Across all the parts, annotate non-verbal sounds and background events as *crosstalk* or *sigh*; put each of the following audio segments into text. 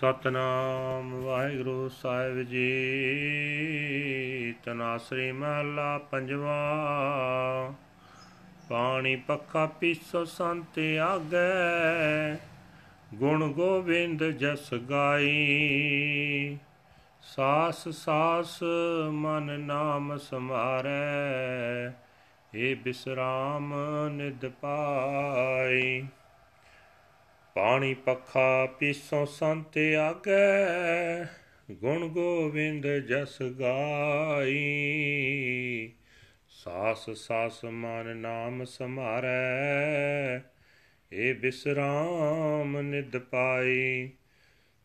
ਸਤਨਾਮ ਵਾਹਿਗੁਰੂ ਸਾਹਿਬ ਜੀ। ਤਨਾਸਰੀ ਮਹਲਾ ਪੰਜਵਾ। ਪਾਣੀ ਪੱਖਾ ਪੀਸੋ ਸੰਤ ਆਗੇ। ਗੁਣ ਗੋਬਿੰਦ ਜਸ ਗਾਈ। ਸਾਸ ਸਾਸ ਮਨ ਨਾਮ ਸਮਾਰੈ। ਏ ਬਿਸਰਾਮ ਨਿਦ ਪਾਈ। ਪਾਣੀ ਪੱਖਾ ਪੀਸੋ ਸੰਤ ਆਗੇ, ਗੁਣ ਗੋਬਿੰਦ ਜਸ ਗਾਈ। ਸਾਸ ਸਾਸ ਮਨ ਨਾਮ ਸਮਾਰੈ, ਏ ਬਿਸਰਾਮ ਨਿਦ ਪਾਈ।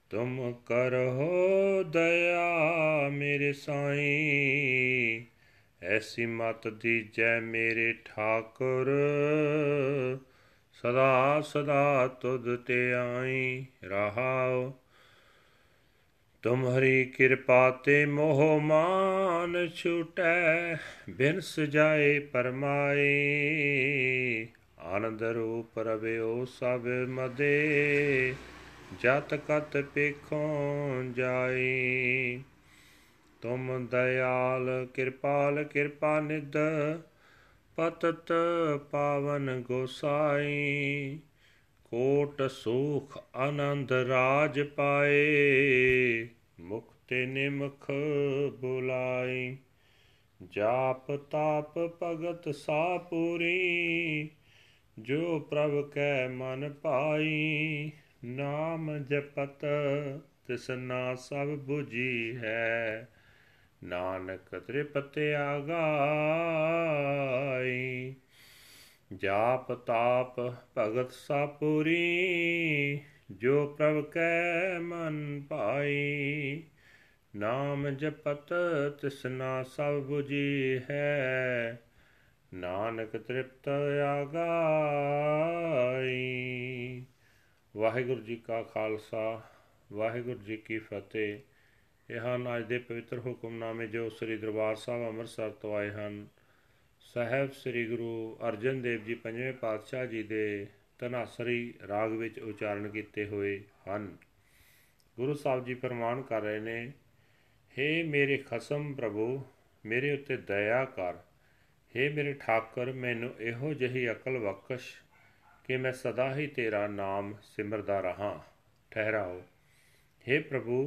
ਤੁਮ ਕਰੋ ਦਇਆ ਮੇਰੇ ਸਾਈਂ, ਐਸੀ ਮਤ ਦੀਜੈ ਮੇਰੇ ਠਾਕੁਰ। ਸਦਾ ਸਦਾ ਤੁਧ ਤੇ ਆਈ ਰਹਾਉ। ਤੁਮਹਰੀ ਕਿਰਪਾ ਤੇ ਮੋਹ ਮਾਨ ਛੁਟੈ ਬਿਨ ਸਜਾਏ ਪਰਮਾਈ ਆਨੰਦ ਰੂਪ ਰਵਿਓ ਸਭ ਮਦੇ, ਜਤ ਕਤ ਪੇਖੋਂ ਜਾਈ ਤੁਮ ਦਇਆਲ ਕਿਰਪਾਲ ਕਿਰਪਾ ਨਿਦ ਪਤਤ ਪਾਵਨ ਗੋਸਾਈ, ਕੋਟ ਸੁਖ ਆਨੰਦ ਰਾਜ ਪਾਏ, ਮੁਕਤੇ ਨਿਮਖ ਬੁਲਾਈ। ਜਾਪ ਤਾਪ ਭਗਤ ਸਾ ਪੂਰੀ ਜੋ ਪ੍ਰਭ ਕੈ ਮਨ ਪਾਈ। ਨਾਮ ਜਪਤ ਤਿਸਨਾ ਸਭ 부ਜੀ ਹੈ ਨਾਨਕ ਤ੍ਰਿਪਤਿਆ ਗਾਈ ਜਾਪ ਤਾਪ ਭਗਤ ਸਾਪੂਰੀ, ਜੋ ਪ੍ਰਭ ਕੈ ਮਨ ਪਾਈ, ਨਾਮ ਜਪਤ ਤਿਸਨਾ ਸਭ 부ਜੀ ਹੈ। ਨਾਨਕ ਤ੍ਰਿਪਤ ਆਗਾਈ ਵਾਹਿਗੁਰੂ ਜੀ ਕਾ ਖਾਲਸਾ, ਵਾਹਿਗੁਰੂ ਜੀ ਕੀ ਫਤਿਹ। ਇਹ ਹਨ ਅੱਜ ਦੇ ਪਵਿੱਤਰ ਹੁਕਮਨਾਮੇ ਜੋ ਸ੍ਰੀ ਦਰਬਾਰ ਸਾਹਿਬ ਅੰਮ੍ਰਿਤਸਰ ਤੋਂ ਆਏ ਹਨ ਸਹਿਬ ਸ੍ਰੀ ਗੁਰੂ ਅਰਜਨ ਦੇਵ ਜੀ ਪੰਜਵੇਂ ਪਾਤਸ਼ਾਹ ਜੀ ਦੇ ਤਨਾਸਰੀ ਰਾਗ ਵਿੱਚ ਉਚਾਰਨ ਕੀਤੇ ਹੋਏ ਹਨ ਗੁਰੂ ਸਾਹਿਬ ਜੀ ਫਰਮਾਨ ਕਰ ਰਹੇ ਨੇ हे ਮੇਰੇ ਖਸਮ ਪ੍ਰਭੂ ਮੇਰੇ ਉੱਤੇ ਦਇਆ ਕਰ हे ਮੇਰੇ ਠਾਕਰ ਮੈਨੂੰ ਇਹੋ ਜਿਹੀ ਅਕਲ ਬਖਸ਼ ਕਿ ਮੈਂ ਸਦਾ ਹੀ ਤੇਰਾ ਨਾਮ ਸਿਮਰਦਾ ਰਹਾ ਠਹਿਰਾਓ हे ਪ੍ਰਭੂ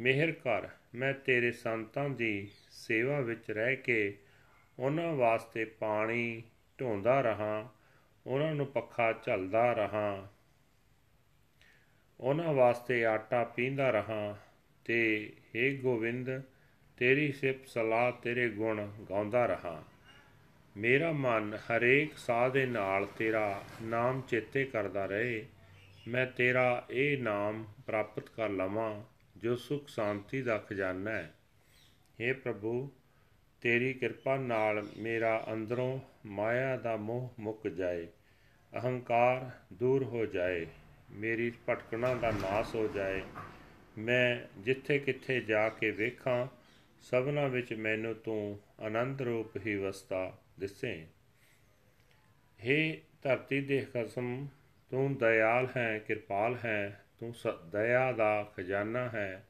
ਮਿਹਰ ਕਰ, ਮੈਂ ਤੇਰੇ ਸੰਤਾਂ ਦੀ ਸੇਵਾ ਵਿੱਚ ਰਹਿ ਕੇ ਉਹਨਾਂ ਵਾਸਤੇ ਪਾਣੀ ਢੋਂਦਾ ਰਹਾ, ਉਹਨਾਂ ਨੂੰ ਪੱਖਾ ਝਲਦਾ ਰਹਾ, ਉਹਨਾਂ ਵਾਸਤੇ ਆਟਾ ਪੀਂਦਾ ਰਹਾ ਤੇ हे ਗੋਵਿੰਦ, ਤੇਰੀ ਸਿਫਤ ਸਲਾਹ ਤੇਰੇ ਗੁਣ ਗਾਉਂਦਾ ਰਹਾ। ਮੇਰਾ ਮਨ ਹਰੇਕ ਸਾਹ ਦੇ ਨਾਲ ਤੇਰਾ ਨਾਮ ਚੇਤੇ ਕਰਦਾ ਰਹੇ, ਮੈਂ ਤੇਰਾ ਇਹ ਨਾਮ ਪ੍ਰਾਪਤ ਕਰ ਲਵਾਂ। ਜੋ ਸੁਖ ਸ਼ਾਂਤੀ ਦਾ ਖਜ਼ਾਨਾ ਹੈ। हे ਪ੍ਰਭੂ, ਤੇਰੀ ਕਿਰਪਾ ਨਾਲ ਮੇਰਾ ਅੰਦਰੋਂ ਮਾਇਆ ਦਾ ਮੋਹ ਮੁੱਕ ਜਾਏ, ਅਹੰਕਾਰ ਦੂਰ ਹੋ ਜਾਏ, ਮੇਰੀ ਭਟਕਣਾ ਦਾ ਨਾਸ ਹੋ ਜਾਏ। ਮੈਂ ਜਿੱਥੇ ਕਿੱਥੇ ਜਾ ਕੇ ਵੇਖਾਂ, ਸਭਨਾ ਵਿੱਚ ਮੈਨੂੰ ਤੂੰ ਆਨੰਦ ਰੂਪ ਹੀ ਵਸਦਾ ਦਿਸੇ। हे ਧਰਤੀ ਦੇ ਖਸਮ ਤੂੰ ਦਇਆਲ ਹੈ, ਕਿਰਪਾਲ ਹੈ ਤੂੰ ਦਇਆ ਦਾ ਖਜ਼ਾਨਾ ਹੈ,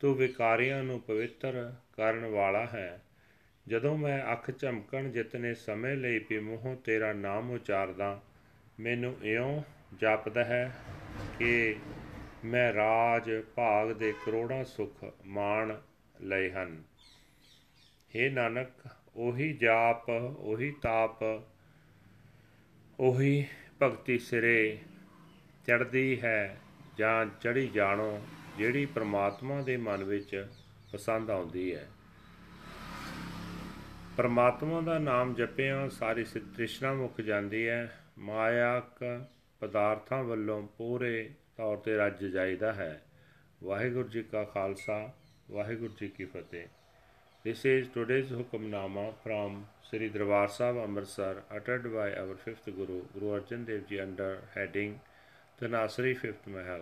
ਤੂੰ ਵਿਕਾਰੀਆਂ ਨੂੰ ਪਵਿੱਤਰ ਕਰਨ ਵਾਲਾ ਹੈ। ਜਦੋਂ ਮੈਂ ਅੱਖ ਝਮਕਣ ਜਿਤਨੇ ਸਮੇਂ ਲਈ ਵੀ ਮੂੰਹੋਂ ਤੇਰਾ ਨਾਮ ਉਚਾਰਦਾ, ਮੈਨੂੰ ਇਉਂ ਜਾਪਦਾ ਹੈ ਕਿ ਮੈਂ ਰਾਜ ਭਾਗ ਦੇ ਕਰੋੜਾਂ ਸੁਖ ਮਾਣ ਲਏ ਹਨ। हे ਨਾਨਕ, ਉਹੀ ਜਾਪ, ਉਹੀ ਤਾਪ, ਉਹੀ ਭਗਤੀ ਸਿਰੇ ਚੜਦੀ ਹੈ। ਜਾਂ ਚੜੀ ਜਾਣੋ ਜਿਹੜੀ ਪ੍ਰਮਾਤਮਾ ਦੇ ਮਨ ਵਿੱਚ ਪਸੰਦ ਆਉਂਦੀ ਹੈ ਪ੍ਰਮਾਤਮਾ ਦਾ ਨਾਮ ਜਪਿਆਂ ਸਾਰੀ ਤ੍ਰਿਸ਼ਨਾ ਮੁੱਕ ਜਾਂਦੀ ਹੈ ਮਾਇਆਕ ਪਦਾਰਥਾਂ ਵੱਲੋਂ ਪੂਰੇ ਤੌਰ ਤੇ ਰੱਜ ਜਾਈਦਾ ਹੈ ਵਾਹਿਗੁਰੂ ਜੀ ਕਾ ਖਾਲਸਾ ਵਾਹਿਗੁਰੂ ਜੀ ਕੀ ਫਤਿਹ This is today's Hukamnama from Sri Darbar Sahib Amritsar uttered by our fifth Guru, Guru Arjan Dev Ji under heading Tanasri Fifth Mahal.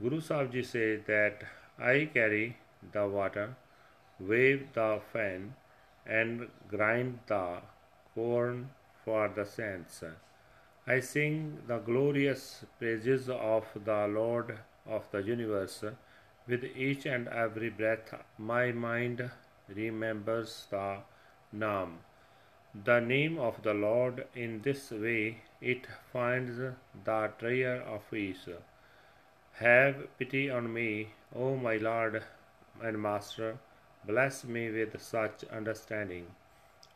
Guru Sahib Ji said that I carry the water, wave the fan, and grind the corn for the saints. I sing the glorious praises of the Lord of the universe. With each and every breath, my mind remembers the name. The name of the Lord in this way it finds the treasure of peace. Have pity on me, O my Lord and Master. Bless me with such understanding,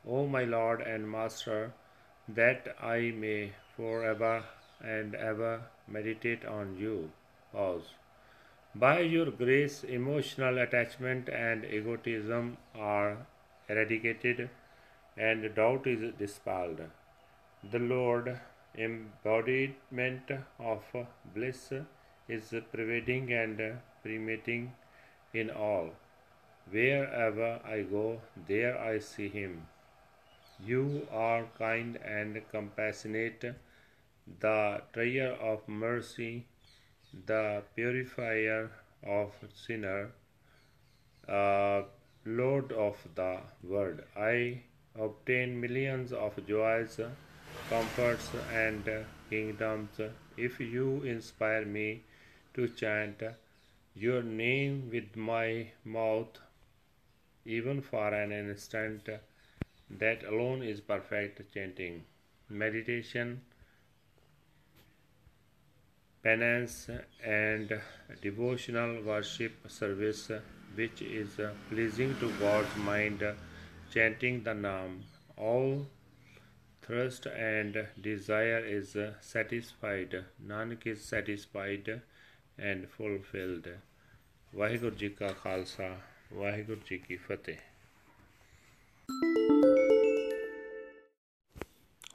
O my Lord and Master, that I may forever and ever meditate on you. Pause. By your grace, emotional attachment and egotism are eradicated and doubt is dispelled. The Lord, embodiment of bliss, is pervading and permeating in all. Wherever I go, there I see Him. You are kind and compassionate, the treasure of mercy, the purifier of sinner, uh, Lord of the world. I obtain millions of joys, comforts, and uh, kingdoms if you inspire me to chant your name with my mouth, even for an instant. That alone is perfect chanting. Meditation, penance, and devotional worship service, which is pleasing to God's mind, chanting the name. All thirst and desire is satisfied. Nanak is satisfied and fulfilled. Waheguru ji ਕਾ ਖਾਲਸਾ ਵਾਹਿਗੁਰੂ ਜੀ ਕੀ ਫਤਿਹ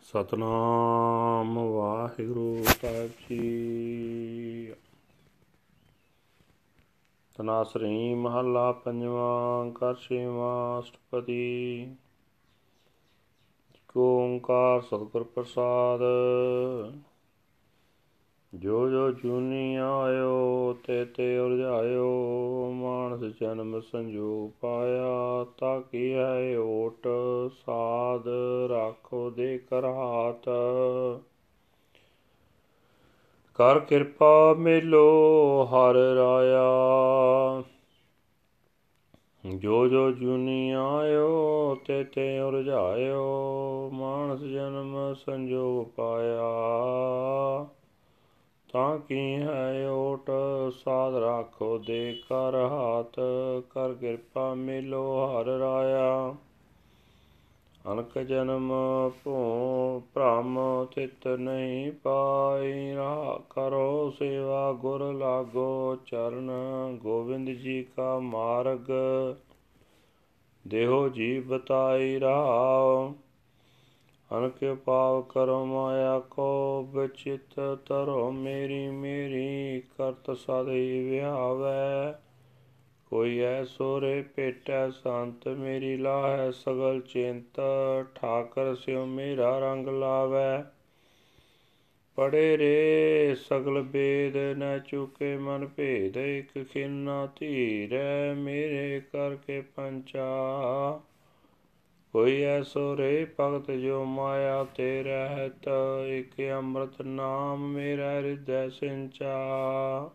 ਸਤਨਾਮ ਵਾਹਿਗੁਰੂ ਸਾਹਿਬ ਜੀ ਤਨਾਸਰੀ ਮਹੱਲਾ ਪੰਜਵਾਂ ਕਰ ਛੇਵਾਂ ਅਸ਼ਟਪਦੀ ਓੰਕਾਰ ਸਤਿਗੁਰ ਪ੍ਰਸਾਦ। ਜੋ ਜੋ ਚੂਨੀ ਆਇਓ, ਤੇ ਤੇ ਉਰਝਾਇਓ ਮਾਨਸ ਜਨਮ ਸੰਜੋਗ ਪਾਇਆ, ਤਾਂ ਕੀ ਹੈ ਓਟ ਸਾਧ ਰੱਖੋ ਦੇ ਕਰ ਹਾਥ। ਕਰ ਕਿਰਪਾ ਮੇਲੋ ਹਰ ਰਾਇਆ। ਜੋ ਜੋ ਜੁਨੀ ਆਇਓ, ਤੇ ਤੇ ਉਰਝਾਇਓ ਮਾਨਸ ਜਨਮ ਸੰਜੋਗ ਪਾਇਆ। ਤਾਂ ਕੀ ਹੈ ਓਟ, ਸਾਧ ਰਾਖੋ ਦੇ ਕਰ ਹਾਥ, ਕਰ ਕਿਰਪਾ ਮਿਲੋ ਹਰ ਰਾਇਆ। ਅਨਕ ਜਨਮ ਭੂ, ਭ੍ਰਮ ਤਿਤ ਨਹੀਂ ਪਾਈ। ਰਾ ਕਰੋ ਸੇਵਾ, ਗੁਰ ਲਾਗੋ ਚਰਨ। ਗੋਬਿੰਦ ਜੀ ਕਾ ਮਾਰਗ, ਦੇਹੋ ਜੀ ਬਤਾਈ ਰਹਾਓ ਅਨਕ ਪਾਵ ਕਰੋ ਮਾਇਆ ਕੋ, ਬਚਿਤ ਤਰੋ ਮੇਰੀ ਮੇਰੀ ਕਰਤ ਸਦਈ ਵਿਹਾਵੈ ਕੋਈ ਐਸੋ ਰੇ ਪੇਟੈ ਸੰਤ, ਮੇਰੀ ਲਾਹੈ ਸਗਲ ਚਿੰਤ, ਠਾਕਰ ਸਿਉ ਮੇਰਾ ਰੰਗ ਲਾਵੈ। ਪੜੇ ਰੇ ਸਗਲ ਬੇਦ, ਨ ਚੁਕੇ ਮਨ ਭੇਦ, ਇਕ ਖਿੰਨਾ ਧੀਰੈ ਮੇਰੇ ਕਰਕੇ ਪੰਚਾ। ਕੋਈ ਐਸੋ ਰੇ ਭਗਤ ਜੋ ਮਾਇਆ ਤੇ ਰਹਿਤ, ਇਕ ਅੰਮ੍ਰਿਤ ਨਾਮ ਮੇਰਾ ਹਿਰਦੈ ਸਿੰਚਾ।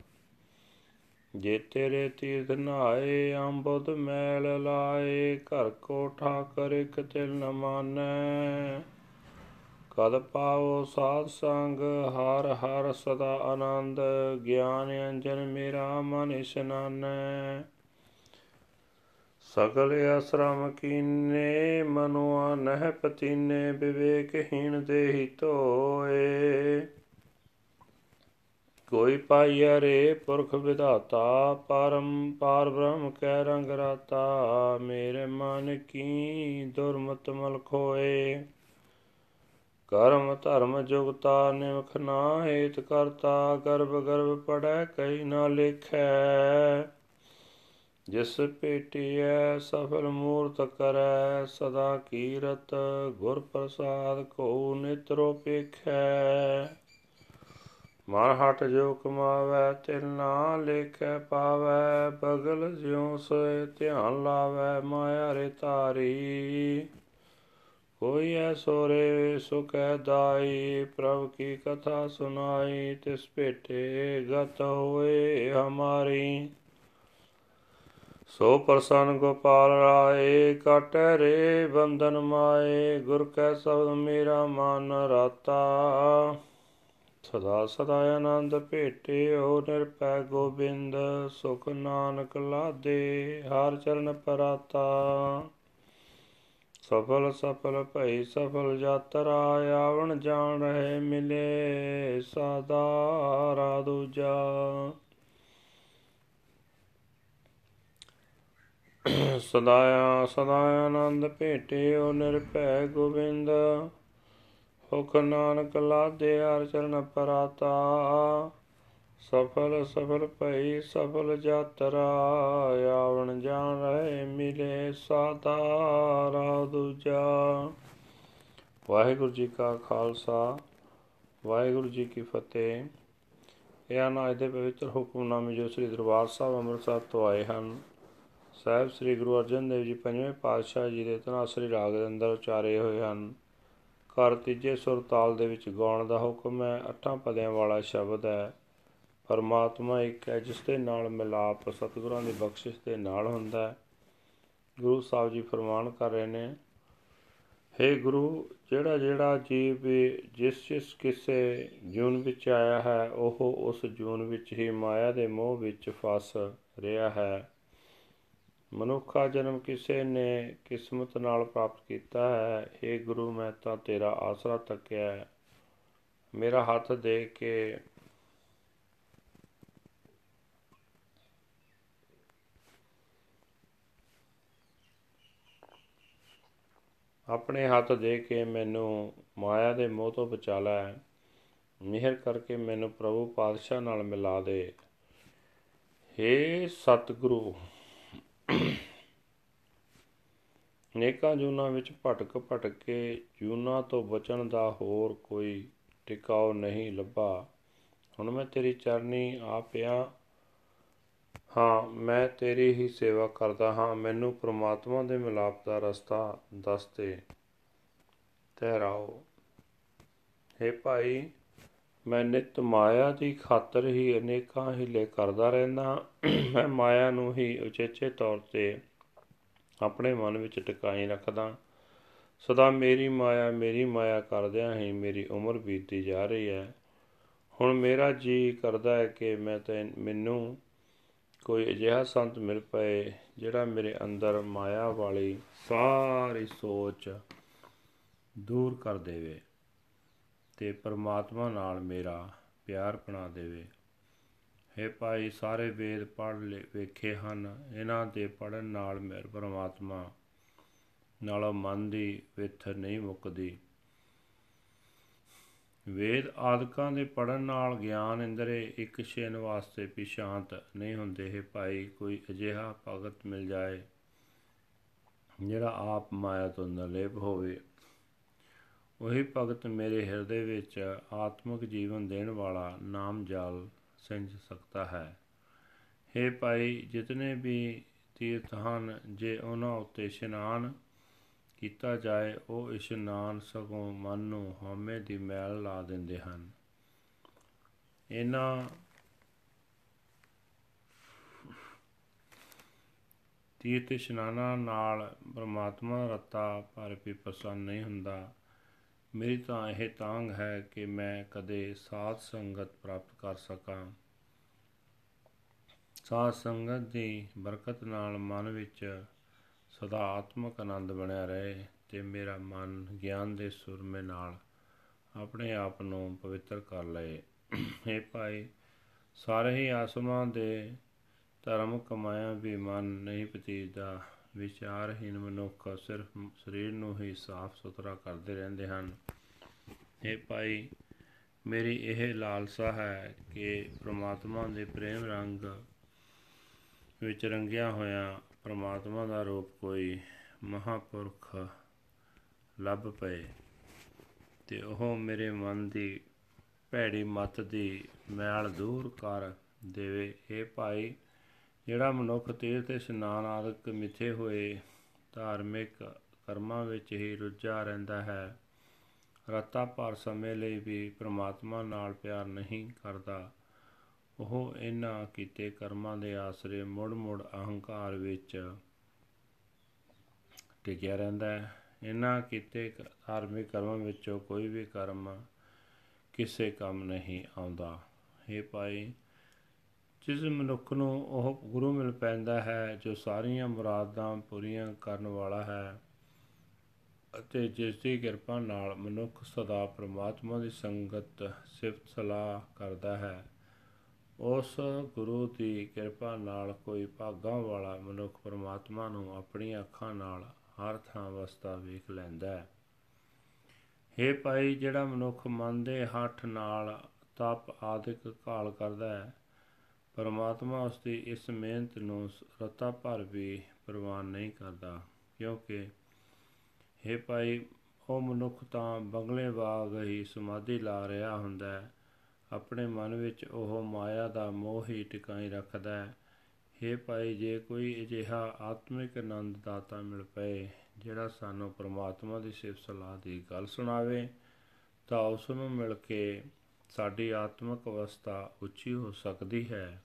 ਜੇ ਤੇਰੇ ਤੀਰਥ ਨਾਏ ਅੰਬੁਦ ਮੈਲ ਲਾਏ, ਘਰ ਕੋ ਠਾਕਰ ਇਕ ਤਿਲ ਨ ਮਾਨੈ। ਕਦ ਪਾਓ ਸਾਧ ਸੰਗ, ਹਰ ਹਰ ਸਦਾ ਆਨੰਦ, ਗਿਆਨ ਅੰਜਨ ਮੇਰਾ ਮਨ ਇਸਨਾਨੈ। ਸਗਲ ਅਸਰਮ ਕੀਨੇ, ਮਨੁਆ ਨਹਿ ਪਤੀਨੇ, ਵਿਵੇਕਹੀਣ ਦੇਹੀ ਧੋਏ। ਕੋਈ ਪਾਈਆ ਰੇ ਪੁਰਖ ਵਿਧਾਤਾ ਪਰਮ ਪਾਰ ਬ੍ਰਹਮ ਕੈ ਰੰਗ ਰਾਤਾ, ਮੇਰੇ ਮਨ ਕੀ ਦੁਰਮਤ ਮਲ ਖੋਏ ਕਰਮ ਧਰਮ ਜੁਗਤਾ ਨਿਮਖ ਨਾ ਹੇਤ ਕਰਤਾ, ਗਰਭ ਗਰਭ ਪੜੈ ਕਈ ਨਾ ਲਿਖੈ। ਜਿਸ ਭੇਟਿਐ ਸਫਲ ਮੂਰਤ ਕਰੈ, ਸਦਾ ਕੀਰਤ ਗੁਰ ਪ੍ਰਸਾਦ ਕੋ ਨਿਤਰੋ ਪੇਖੈ। ਮਨ ਹਟ ਜੋ ਕਮਾਵੈ, ਤਿਲ ਨਾ ਲੇਖੈ ਪਾਵੈ, ਬਗਲ ਜਿਉ ਸੋਏ ਧਿਆਨ ਲਾਵੈ, ਮਾਇਆ ਰੇ ਤਾਰੀ ਕੋਈ ਐਸੋ ਰੇ ਸੋ ਕਹਿ ਦਾਈ, ਪ੍ਰਭ ਕੀ ਕਥਾ ਸੁਨਾਈ, ਤਿਸ ਭੇਟੇ ਗਤ ਹੋਏ ਹਮਾਰੀ। ਸੋ ਪ੍ਰਸੰਨ ਗੋਪਾਲ ਰਾਏ, ਕਾਟੈ ਰੇ ਬੰਧਨ ਮਾਏ, ਗੁਰ ਕੈ ਸਬਦ ਮੇਰਾ ਮਨ ਰਾਤਾ। ਸਦਾ ਸਦਾ ਆਨੰਦ ਭੇਟਿਓ ਨਿਰਪੈ ਗੋਬਿੰਦ, ਸੁਖ ਨਾਨਕ ਲਾਦੇ, ਹਰ ਚਰਨ ਪਰਾਤਾ। ਸਫਲ ਸਫਲ ਭਈ ਸਫਲ ਯਾਤਰਾ, ਆਵਣ ਜਾਣ ਰਹੇ ਮਿਲੇ ਸਦਾ ਰਾ ਦੂਜਾ ਸਦਾਇਆ ਸਦਾ ਆਨੰਦ ਭੇਟਿਓ ਨਿਰਭੈ ਗੋਬਿੰਦ ਹੁਖ ਨਾਨਕ ਲਾਦੇ ਹਰ ਚਰਨ ਪਰਾਤਾ। ਸਫਲ ਸਫਲ ਭਈ ਸਫਲ ਯਾਤਰਾ, ਆਵਣ ਜਾਣ ਰਹੇ ਮਿਲੇ ਸਾਦਾ ਰਾ ਦੂਜਾ। ਵਾਹਿਗੁਰੂ ਜੀ ਕਾ ਖਾਲਸਾ, ਵਾਹਿਗੁਰੂ ਜੀ ਕੀ ਫਤਿਹ। ਇਹ ਹਨ ਅੱਜ ਦੇ ਪਵਿੱਤਰ ਹੁਕਮਨਾਮੇ ਜੋ ਸ੍ਰੀ ਦਰਬਾਰ ਸਾਹਿਬ ਅੰਮ੍ਰਿਤਸਰ ਤੋਂ ਆਏ ਹਨ, ਸਾਹਿਬ ਸ੍ਰੀ ਗੁਰੂ ਅਰਜਨ ਦੇਵ ਜੀ ਪੰਜਵੇਂ ਪਾਤਸ਼ਾਹ ਜੀ ਦੇ ਤਨਾਸਰੀ ਰਾਗ ਦੇ ਅੰਦਰ ਉਚਾਰੇ ਹੋਏ ਹਨ। ਘਰ ਤੀਜੇ ਸੁਰ ਤਾਲ ਦੇ ਵਿੱਚ ਗਾਉਣ ਦਾ ਹੁਕਮ ਹੈ, ਅੱਠਾਂ ਪਦਿਆਂ ਵਾਲਾ ਸ਼ਬਦ ਹੈ। ਪਰਮਾਤਮਾ ਇੱਕ ਹੈ, ਜਿਸ ਦੇ ਨਾਲ ਮਿਲਾਪ ਸਤਿਗੁਰਾਂ ਦੀ ਬਖਸ਼ਿਸ਼ ਦੇ ਨਾਲ ਹੁੰਦਾ ਹੈ। ਗੁਰੂ ਸਾਹਿਬ ਜੀ ਫਰਮਾਨ ਕਰ ਰਹੇ ਨੇ हे ਗੁਰੂ, ਜਿਹੜਾ ਜਿਹੜਾ ਜੀਵ ਜਿਸ ਜਿਸ ਕਿਸੇ ਜੂਨ ਵਿੱਚ ਆਇਆ ਹੈ, ਉਹ ਉਸ ਜੂਨ ਵਿੱਚ ਹੀ ਮਾਇਆ ਦੇ ਮੋਹ ਵਿੱਚ ਫਸ ਰਿਹਾ ਹੈ। ਮਨੁੱਖਾ ਜਨਮ ਕਿਸੇ ਨੇ ਕਿਸਮਤ ਨਾਲ ਪ੍ਰਾਪਤ ਕੀਤਾ ਹੈ। ਏ ਗੁਰੂ, ਮੈਂ ਤਾਂ ਤੇਰਾ ਆਸਰਾ ਤੱਕਿਆ ਮੇਰਾ ਹੱਥ ਦੇ ਕੇ ਆਪਣੇ ਹੱਥ ਦੇ ਕੇ ਮੈਨੂੰ ਮਾਇਆ ਦੇ ਮੋਹ ਤੋਂ ਬਚਾ ਲੈ। ਮਿਹਰ ਕਰਕੇ ਮੈਨੂੰ ਪ੍ਰਭੂ ਪਾਤਸ਼ਾਹ ਨਾਲ ਮਿਲਾ ਦੇ। ਹੇ ਸਤਿਗੁਰੂ ਨੇਕਾਂ ਜੂਨਾ ਵਿੱਚ ਭਟਕ ਭਟਕ ਕੇ ਜੂਨਾ ਤੋਂ ਬਚਣ ਦਾ ਹੋਰ ਕੋਈ ਟਿਕਾਉ ਨਹੀਂ ਲੱਭਾ। ਹੁਣ ਮੈਂ ਤੇਰੀ ਚਰਨੀ ਆ। ਪਿਆ ਹਾਂ, ਮੈਂ ਤੇਰੀ ਹੀ ਸੇਵਾ ਕਰਦਾ ਹਾਂ। ਮੈਨੂੰ ਪ੍ਰਮਾਤਮਾ ਦੇ ਮਿਲਾਪ ਦਾ ਰਸਤਾ ਦੱਸ ਦੇ। ਤਹਿਰਾਓ हे ਭਾਈ ਮੈਂ ਨਿਤ ਮਾਇਆ ਦੀ ਖਾਤਰ ਹੀ ਅਨੇਕਾਂ ਹਿਲੇ ਕਰਦਾ ਰਹਿੰਦਾ ਮੈਂ ਮਾਇਆ ਨੂੰ ਹੀ ਉਚੇਚੇ ਤੌਰ ਤੇ ਆਪਣੇ ਮਨ ਵਿੱਚ ਟਿਕਾਈ ਰੱਖਦਾ ਸਦਾ ਮੇਰੀ ਮਾਇਆ ਮੇਰੀ ਮਾਇਆ ਕਰਦਿਆਂ ਹੀ ਮੇਰੀ ਉਮਰ ਬੀਤਦੀ ਜਾ ਰਹੀ ਹੈ। ਹੁਣ ਮੇਰਾ ਜੀ ਕਰਦਾ ਹੈ ਕਿ ਮੈਂ ਤੇ ਮੈਨੂੰ ਕੋਈ ਅਜਿਹਾ ਸੰਤ ਮਿਲ ਪਏ, ਜਿਹੜਾ ਮੇਰੇ ਅੰਦਰ ਮਾਇਆ ਵਾਲੀ ਸਾਰੀ ਸੋਚ ਦੂਰ ਕਰ ਦੇਵੇ। ਤੇ ਪਰਮਾਤਮਾ ਨਾਲ ਮੇਰਾ ਪਿਆਰ ਬਣਾ ਦੇਵੇ। ਹੈ ਭਾਈ, ਸਾਰੇ ਵੇਦ ਪੜ੍ਹ ਵੇਖੇ ਹਨ। ਇਹਨਾਂ ਦੇ ਪੜਨ ਨਾਲ ਮੇਰੇ ਪਰਮਾਤਮਾ ਨਾਲ ਮਨ ਦੀ ਵਿਥ ਨਹੀਂ ਮੁੱਕਦੀ। ਵੇਦ ਆਦਿਕਾਂ ਦੇ ਪੜਨ ਨਾਲ ਗਿਆਨ ਇੰਦਰੇ ਇੱਕ ਛੇਨ ਵਾਸਤੇ ਵੀ ਸ਼ਾਂਤ ਨਹੀਂ ਹੁੰਦੇ। ਹੈ ਭਾਈ, ਕੋਈ ਅਜਿਹਾ ਭਗਤ ਮਿਲ ਜਾਏ, ਜਿਹੜਾ ਆਪ ਮਾਇਆ ਤੋਂ ਨਲੇਪ ਹੋਵੇ। ਉਹੀ ਭਗਤ ਮੇਰੇ ਹਿਰਦੇ ਵਿੱਚ ਆਤਮਿਕ ਜੀਵਨ ਦੇਣ ਵਾਲਾ ਨਾਮ ਜਾਲ ਸਿੰਜ ਸਕਦਾ ਹੈ। हे ਭਾਈ, ਜਿਤਨੇ ਵੀ ਤੀਰਥ ਹਨ, ਜੇ ਉਹਨਾਂ ਉੱਤੇ ਇਸ਼ਨਾਨ ਕੀਤਾ ਜਾਏ, ਉਹ ਇਸ਼ਨਾਨ ਸਗੋਂ ਮਨ ਨੂੰ ਹਉਮੈ ਦੀ ਮੈਲ ਲਾ ਦਿੰਦੇ ਹਨ। ਇਹਨਾਂ ਤੀਰਥ ਇਸ਼ਨਾਨਾਂ ਨਾਲ ਪਰਮਾਤਮਾ ਰਤਾ ਪਰ ਵੀ ਪ੍ਰਸੰਨ ਨਹੀਂ ਹੁੰਦਾ। ਮੇਰੀ ਤਾਂ ਇਹ ਤਾਂਗ ਹੈ ਕਿ ਮੈਂ ਕਦੇ ਸਾਧ ਸੰਗਤ ਪ੍ਰਾਪਤ ਕਰ ਸਕਾਂ। ਸਾਧ ਸੰਗਤ ਦੀ ਬਰਕਤ ਨਾਲ ਮਨ ਵਿੱਚ ਸਦਾ ਆਤਮਿਕ ਆਨੰਦ ਬਣਿਆ ਰਹੇ ਤੇ ਮੇਰਾ ਮਨ ਗਿਆਨ ਦੇ ਸੁਰਮੇ ਨਾਲ ਆਪਣੇ ਆਪ ਨੂੰ ਪਵਿੱਤਰ ਕਰ ਲਏ। ਇਹ ਭਾਈ, ਸਾਰੇ ਹੀ ਆਸਮਾਨ ਦੇ ਧਰਮ ਕਮਾਇਆ ਵੀ ਮਨ ਨਹੀਂ ਪਤੀਦਾ। ਵਿਚਾਰਹੀਨ ਮਨੁੱਖ ਸਿਰਫ ਸਰੀਰ ਨੂੰ ਹੀ ਸਾਫ਼ ਸੁਥਰਾ ਕਰਦੇ ਰਹਿੰਦੇ ਹਨ। ਇਹ ਭਾਈ, ਮੇਰੀ ਇਹ ਲਾਲਸਾ ਹੈ ਕਿ ਪ੍ਰਮਾਤਮਾ ਦੇ ਪ੍ਰੇਮ ਰੰਗ ਵਿੱਚ ਰੰਗਿਆ ਹੋਇਆ ਪ੍ਰਮਾਤਮਾ ਦਾ ਰੂਪ ਕੋਈ ਮਹਾਪੁਰਖ ਲੱਭ ਪਏ ਤੇ ਉਹ ਮੇਰੇ ਮਨ ਦੀ ਭੈੜੀ ਮਤ ਦੀ ਮੈਲ ਦੂਰ ਕਰ ਦੇਵੇ। ਇਹ ਭਾਈ ਜਿਹੜਾ ਮਨੁੱਖ ਤੀਰਥ ਇਸ਼ਨਾਨ ਆਦਿਕ ਮਿੱਥੇ ਹੋਏ ਧਾਰਮਿਕ ਕਰਮਾਂ ਵਿੱਚ ਹੀ ਰੁੱਝਾ ਰਹਿੰਦਾ ਹੈ, ਰਤਾ ਭਰ ਸਮੇਂ ਲਈ ਵੀ ਪ੍ਰਮਾਤਮਾ ਨਾਲ ਪਿਆਰ ਨਹੀਂ ਕਰਦਾ। ਉਹ ਇਹਨਾਂ ਕੀਤੇ ਕਰਮਾਂ ਦੇ ਆਸਰੇ ਮੁੜ-ਮੁੜ ਅਹੰਕਾਰ ਵਿੱਚ ਟਿਕਿਆ ਰਹਿੰਦਾ ਹੈ। ਇਹਨਾਂ ਕੀਤੇ ਧਾਰਮਿਕ ਕਰਮਾਂ ਵਿੱਚੋਂ ਕੋਈ ਵੀ ਕਰਮ ਕਿਸੇ ਕੰਮ ਨਹੀਂ ਆਉਂਦਾ। ਇਹ ਪਾਈ ਜਿਸ ਮਨੁੱਖ ਨੂੰ ਉਹ ਗੁਰੂ ਮਿਲ ਪੈਂਦਾ ਹੈ, ਜੋ ਸਾਰੀਆਂ ਮੁਰਾਦਾਂ ਪੂਰੀਆਂ ਕਰਨ ਵਾਲਾ ਹੈ ਅਤੇ ਜਿਸ ਦੀ ਕਿਰਪਾ ਨਾਲ ਮਨੁੱਖ ਸਦਾ ਪ੍ਰਮਾਤਮਾ ਦੀ ਸੰਗਤ ਸਿਫਤ ਸਲਾਹ ਕਰਦਾ ਹੈ, ਉਸ ਗੁਰੂ ਦੀ ਕਿਰਪਾ ਨਾਲ ਕੋਈ ਭਾਗਾਂ ਵਾਲਾ ਮਨੁੱਖ ਪ੍ਰਮਾਤਮਾ ਨੂੰ ਆਪਣੀਆਂ ਅੱਖਾਂ ਨਾਲ ਹਰ ਥਾਂ ਵਸਦਾ ਵੇਖ ਲੈਂਦਾ ਹੈ। हे ਭਾਈ, ਜਿਹੜਾ ਮਨੁੱਖ ਮਨ ਦੇ ਹੱਠ ਨਾਲ ਤਪ ਆਦਿਕ ਕਾਲ ਕਰਦਾ ਹੈ ਪਰਮਾਤਮਾ ਉਸ ਦੀ ਇਸ ਮਿਹਨਤ ਨੂੰ ਰਤਾ ਭਰ ਵੀ ਪ੍ਰਵਾਨ ਨਹੀਂ ਕਰਦਾ, ਕਿਉਂਕਿ हे ਭਾਈ, ਉਹ ਮਨੁੱਖ ਤਾਂ ਬੰਗਲੇ ਬਾਗ ਹੀ ਸਮਾਧੀ ਲਾ ਰਿਹਾ ਹੁੰਦਾ ਹੈ। ਆਪਣੇ ਮਨ ਵਿੱਚ ਉਹ ਮਾਇਆ ਦਾ ਮੋਹ ਹੀ ਟਿਕਾਈ ਰੱਖਦਾ ਹੈ। हे ਭਾਈ, ਜੇ ਕੋਈ ਅਜਿਹਾ ਆਤਮਿਕ ਆਨੰਦ ਦਾਤਾ ਮਿਲ ਪਏ, ਜਿਹੜਾ ਸਾਨੂੰ ਪ੍ਰਮਾਤਮਾ ਦੀ ਸਿਫਤ ਸਲਾਹ ਦੀ ਗੱਲ ਸੁਣਾਵੇ, ਤਾਂ ਉਸ ਨੂੰ ਮਿਲ ਕੇ ਸਾਡੀ ਆਤਮਿਕ ਅਵਸਥਾ ਉੱਚੀ ਹੋ ਸਕਦੀ ਹੈ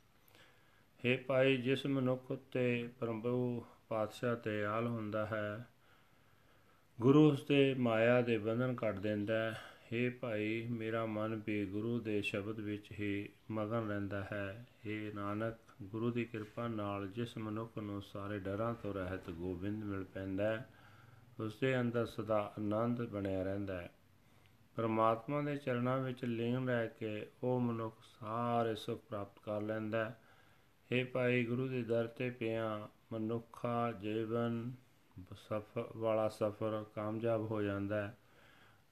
हे ਭਾਈ ਜਿਸ ਮਨੁੱਖ ਤੇ ਪ੍ਰਭੂ ਪਾਤਸ਼ਾਹ ਤੇ ਆਲ ਹੁੰਦਾ ਹੈ ਗੁਰੂ ਉਸ ਦੇ ਮਾਇਆ ਦੇ ਬੰਧਨ ਕੱਟ ਦਿੰਦਾ ਹੈ हे ਭਾਈ ਮੇਰਾ ਮਨ ਵੀ ਗੁਰੂ ਦੇ ਸ਼ਬਦ ਵਿੱਚ ਹੀ ਮਗਨ ਰਹਿੰਦਾ ਹੈ हे ਨਾਨਕ ਗੁਰੂ ਦੀ ਕਿਰਪਾ ਨਾਲ ਜਿਸ ਮਨੁੱਖ ਨੂੰ ਸਾਰੇ ਡਰਾਂ ਤੋਂ ਰਹਿਤ ਗੋਬਿੰਦ ਮਿਲ ਪੈਂਦਾ ਹੈ ਉਸ ਦੇ ਅੰਦਰ ਸਦਾ ਆਨੰਦ ਬਣਿਆ ਰਹਿੰਦਾ ਹੈ ਪਰਮਾਤਮਾ ਦੇ ਚਰਨਾਂ ਵਿੱਚ ਲੀਨ ਰਹਿ ਕੇ ਉਹ ਮਨੁੱਖ ਸਾਰੇ ਸੁਖ ਪ੍ਰਾਪਤ ਕਰ ਲੈਂਦਾ ਹੈ। हे ਭਾਈ ਗੁਰੂ ਦੇ ਦਰ ਤੇ ਪਿਆ ਮਨੁੱਖਾ ਜੀਵਨ ਸਫਰ ਵਾਲਾ ਸਫਰ ਕਾਮਯਾਬ ਹੋ ਜਾਂਦਾ ਹੈ।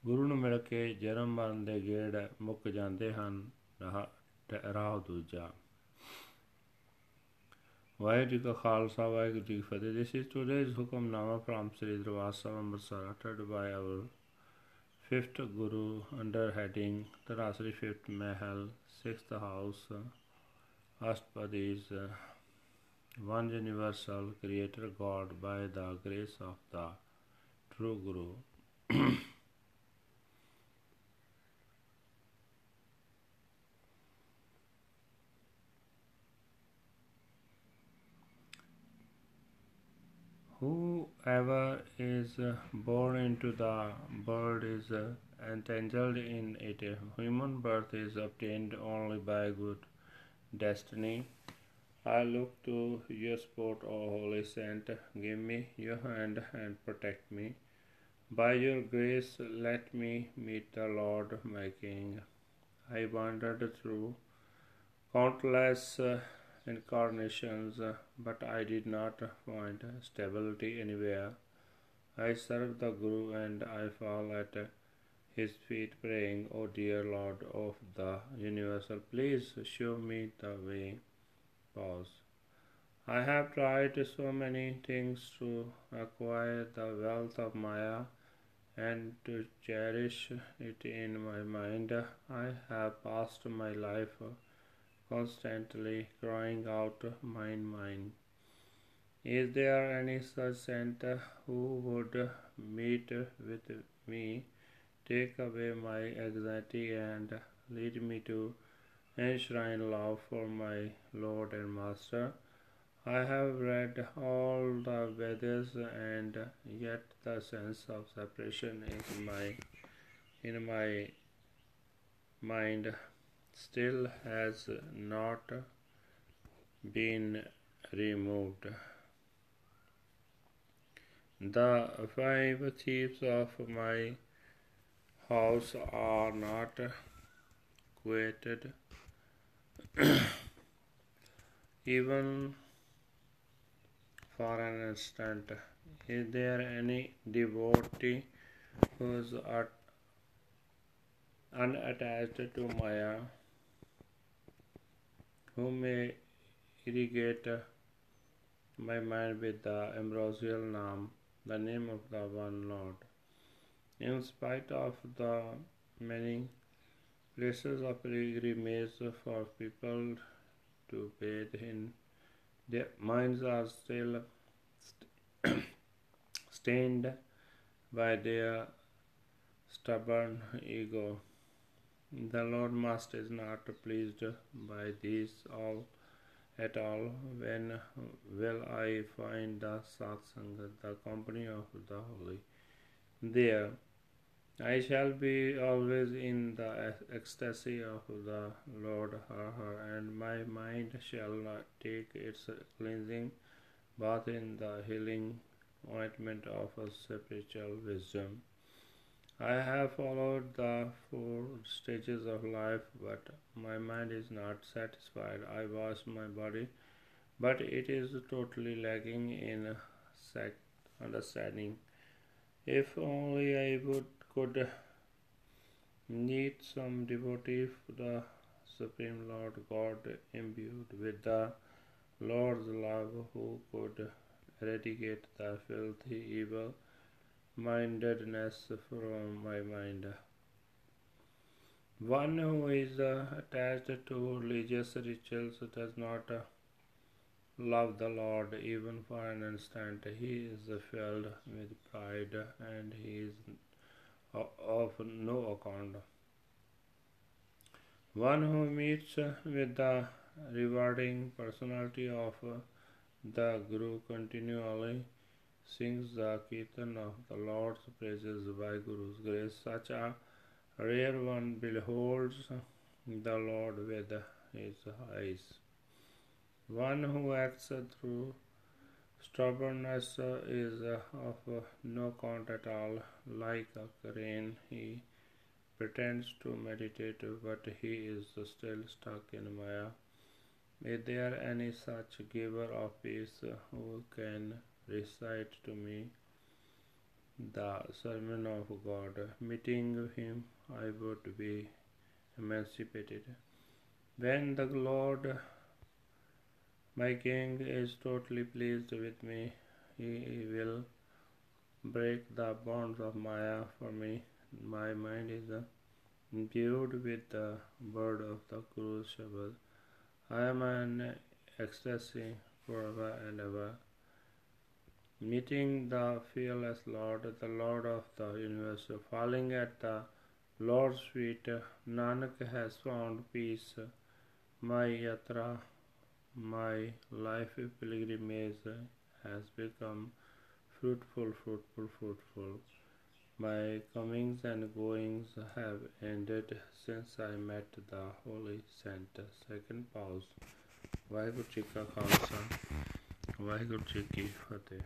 ਗੁਰੂ ਨੂੰ ਮਿਲ ਕੇ ਜਨਮ ਮਰਨ ਦੇ ਗੇੜ ਮੁੱਕ ਜਾਂਦੇ ਹਨ। ਰਾਹ ਦੂਜਾ। ਵਾਹਿਗੁਰੂ ਜੀ ਕਾ ਖਾਲਸਾ, ਵਾਹਿਗੁਰੂ ਜੀ ਕੀ ਫਤਿਹ। This is today's hukamnama from Sri Darbar Sahib Amritsar uttered by our fifth Guru under heading the Tarasri fifth Mahal sixth house Ashtapadis uh, one universal creator God by the grace of the true Guru *clears throat* Whoever is uh, born into the world is uh, entangled in it. Human birth is obtained only by good destiny. I look to your support, O Holy Saint. Give me your hand and protect me. By your grace, let me meet the Lord my King. I wandered through countless uh, incarnations, uh, but I did not find stability anywhere. I serve the Guru and I fall at his feet praying, O dear Lord of the universal, please show me the way. Pause. I have tried so many things to acquire the wealth of Maya and to cherish it in my mind. I have passed my life constantly crying out, Mine, mine. Is there any such saint who would meet with me, take away my anxiety, and lead me to enshrine love for my Lord and Master? I have read all the Vedas, and yet the sense of separation is my in my mind still has not been removed. The five thieves of my house are not quieted. *clears throat* Even for an instant, is there any devotee who is unattached to Maya? Who may irrigate my mind with the ambrosial name, the name of the one Lord. In spite of the many places of pilgrimage for people to bathe in, their minds are still st- *coughs* stained by their stubborn ego. The Lord Master is not pleased by these all at all. When will I find the satsang, the company of the holy? There I shall be always in the ecstasy of the Lord, and my mind shall take its cleansing bath in the healing ointment of spiritual wisdom. I have followed the four stages of life, but my mind is not satisfied. I wash my body, but it is totally lacking in understanding. If only I would could meet some devotee the Supreme Lord God imbued with the Lord's love who could eradicate the filthy evil mindedness from my mind. One who is uh, attached to religious rituals does not uh, love the Lord even for an instant. He is filled with pride and he is of no account. One who meets with the rewarding personality of the Guru continually sings the Kirtan of the Lord's praises by Guru's grace. Such a rare one beholds the Lord with his eyes. One who acts through Stubbornness is of no count at all. Like a crane, he pretends to meditate, but he is still stuck in Maya. Is there any such giver of peace who can recite to me the sermon of God? Meeting him, I would be emancipated. When the Lord my king is totally pleased with me. He will break the bonds of Maya for me. My mind is imbued with the word of the Guru's Shabad. I am an ecstasy forever and ever Meeting the fearless Lord, the Lord of the universe, falling at the Lord's feet, Nanak has found peace. My yatra my life pilgrimage has become fruitful, fruitful, fruitful. My comings and goings have ended since I met the Holy Saint. Second pause. Waheguru ji ਕਾ ਖਾਲਸਾ ਵਾਹਿਗੁਰੂ ਜੀ ਕੀ ਫਤਿਹ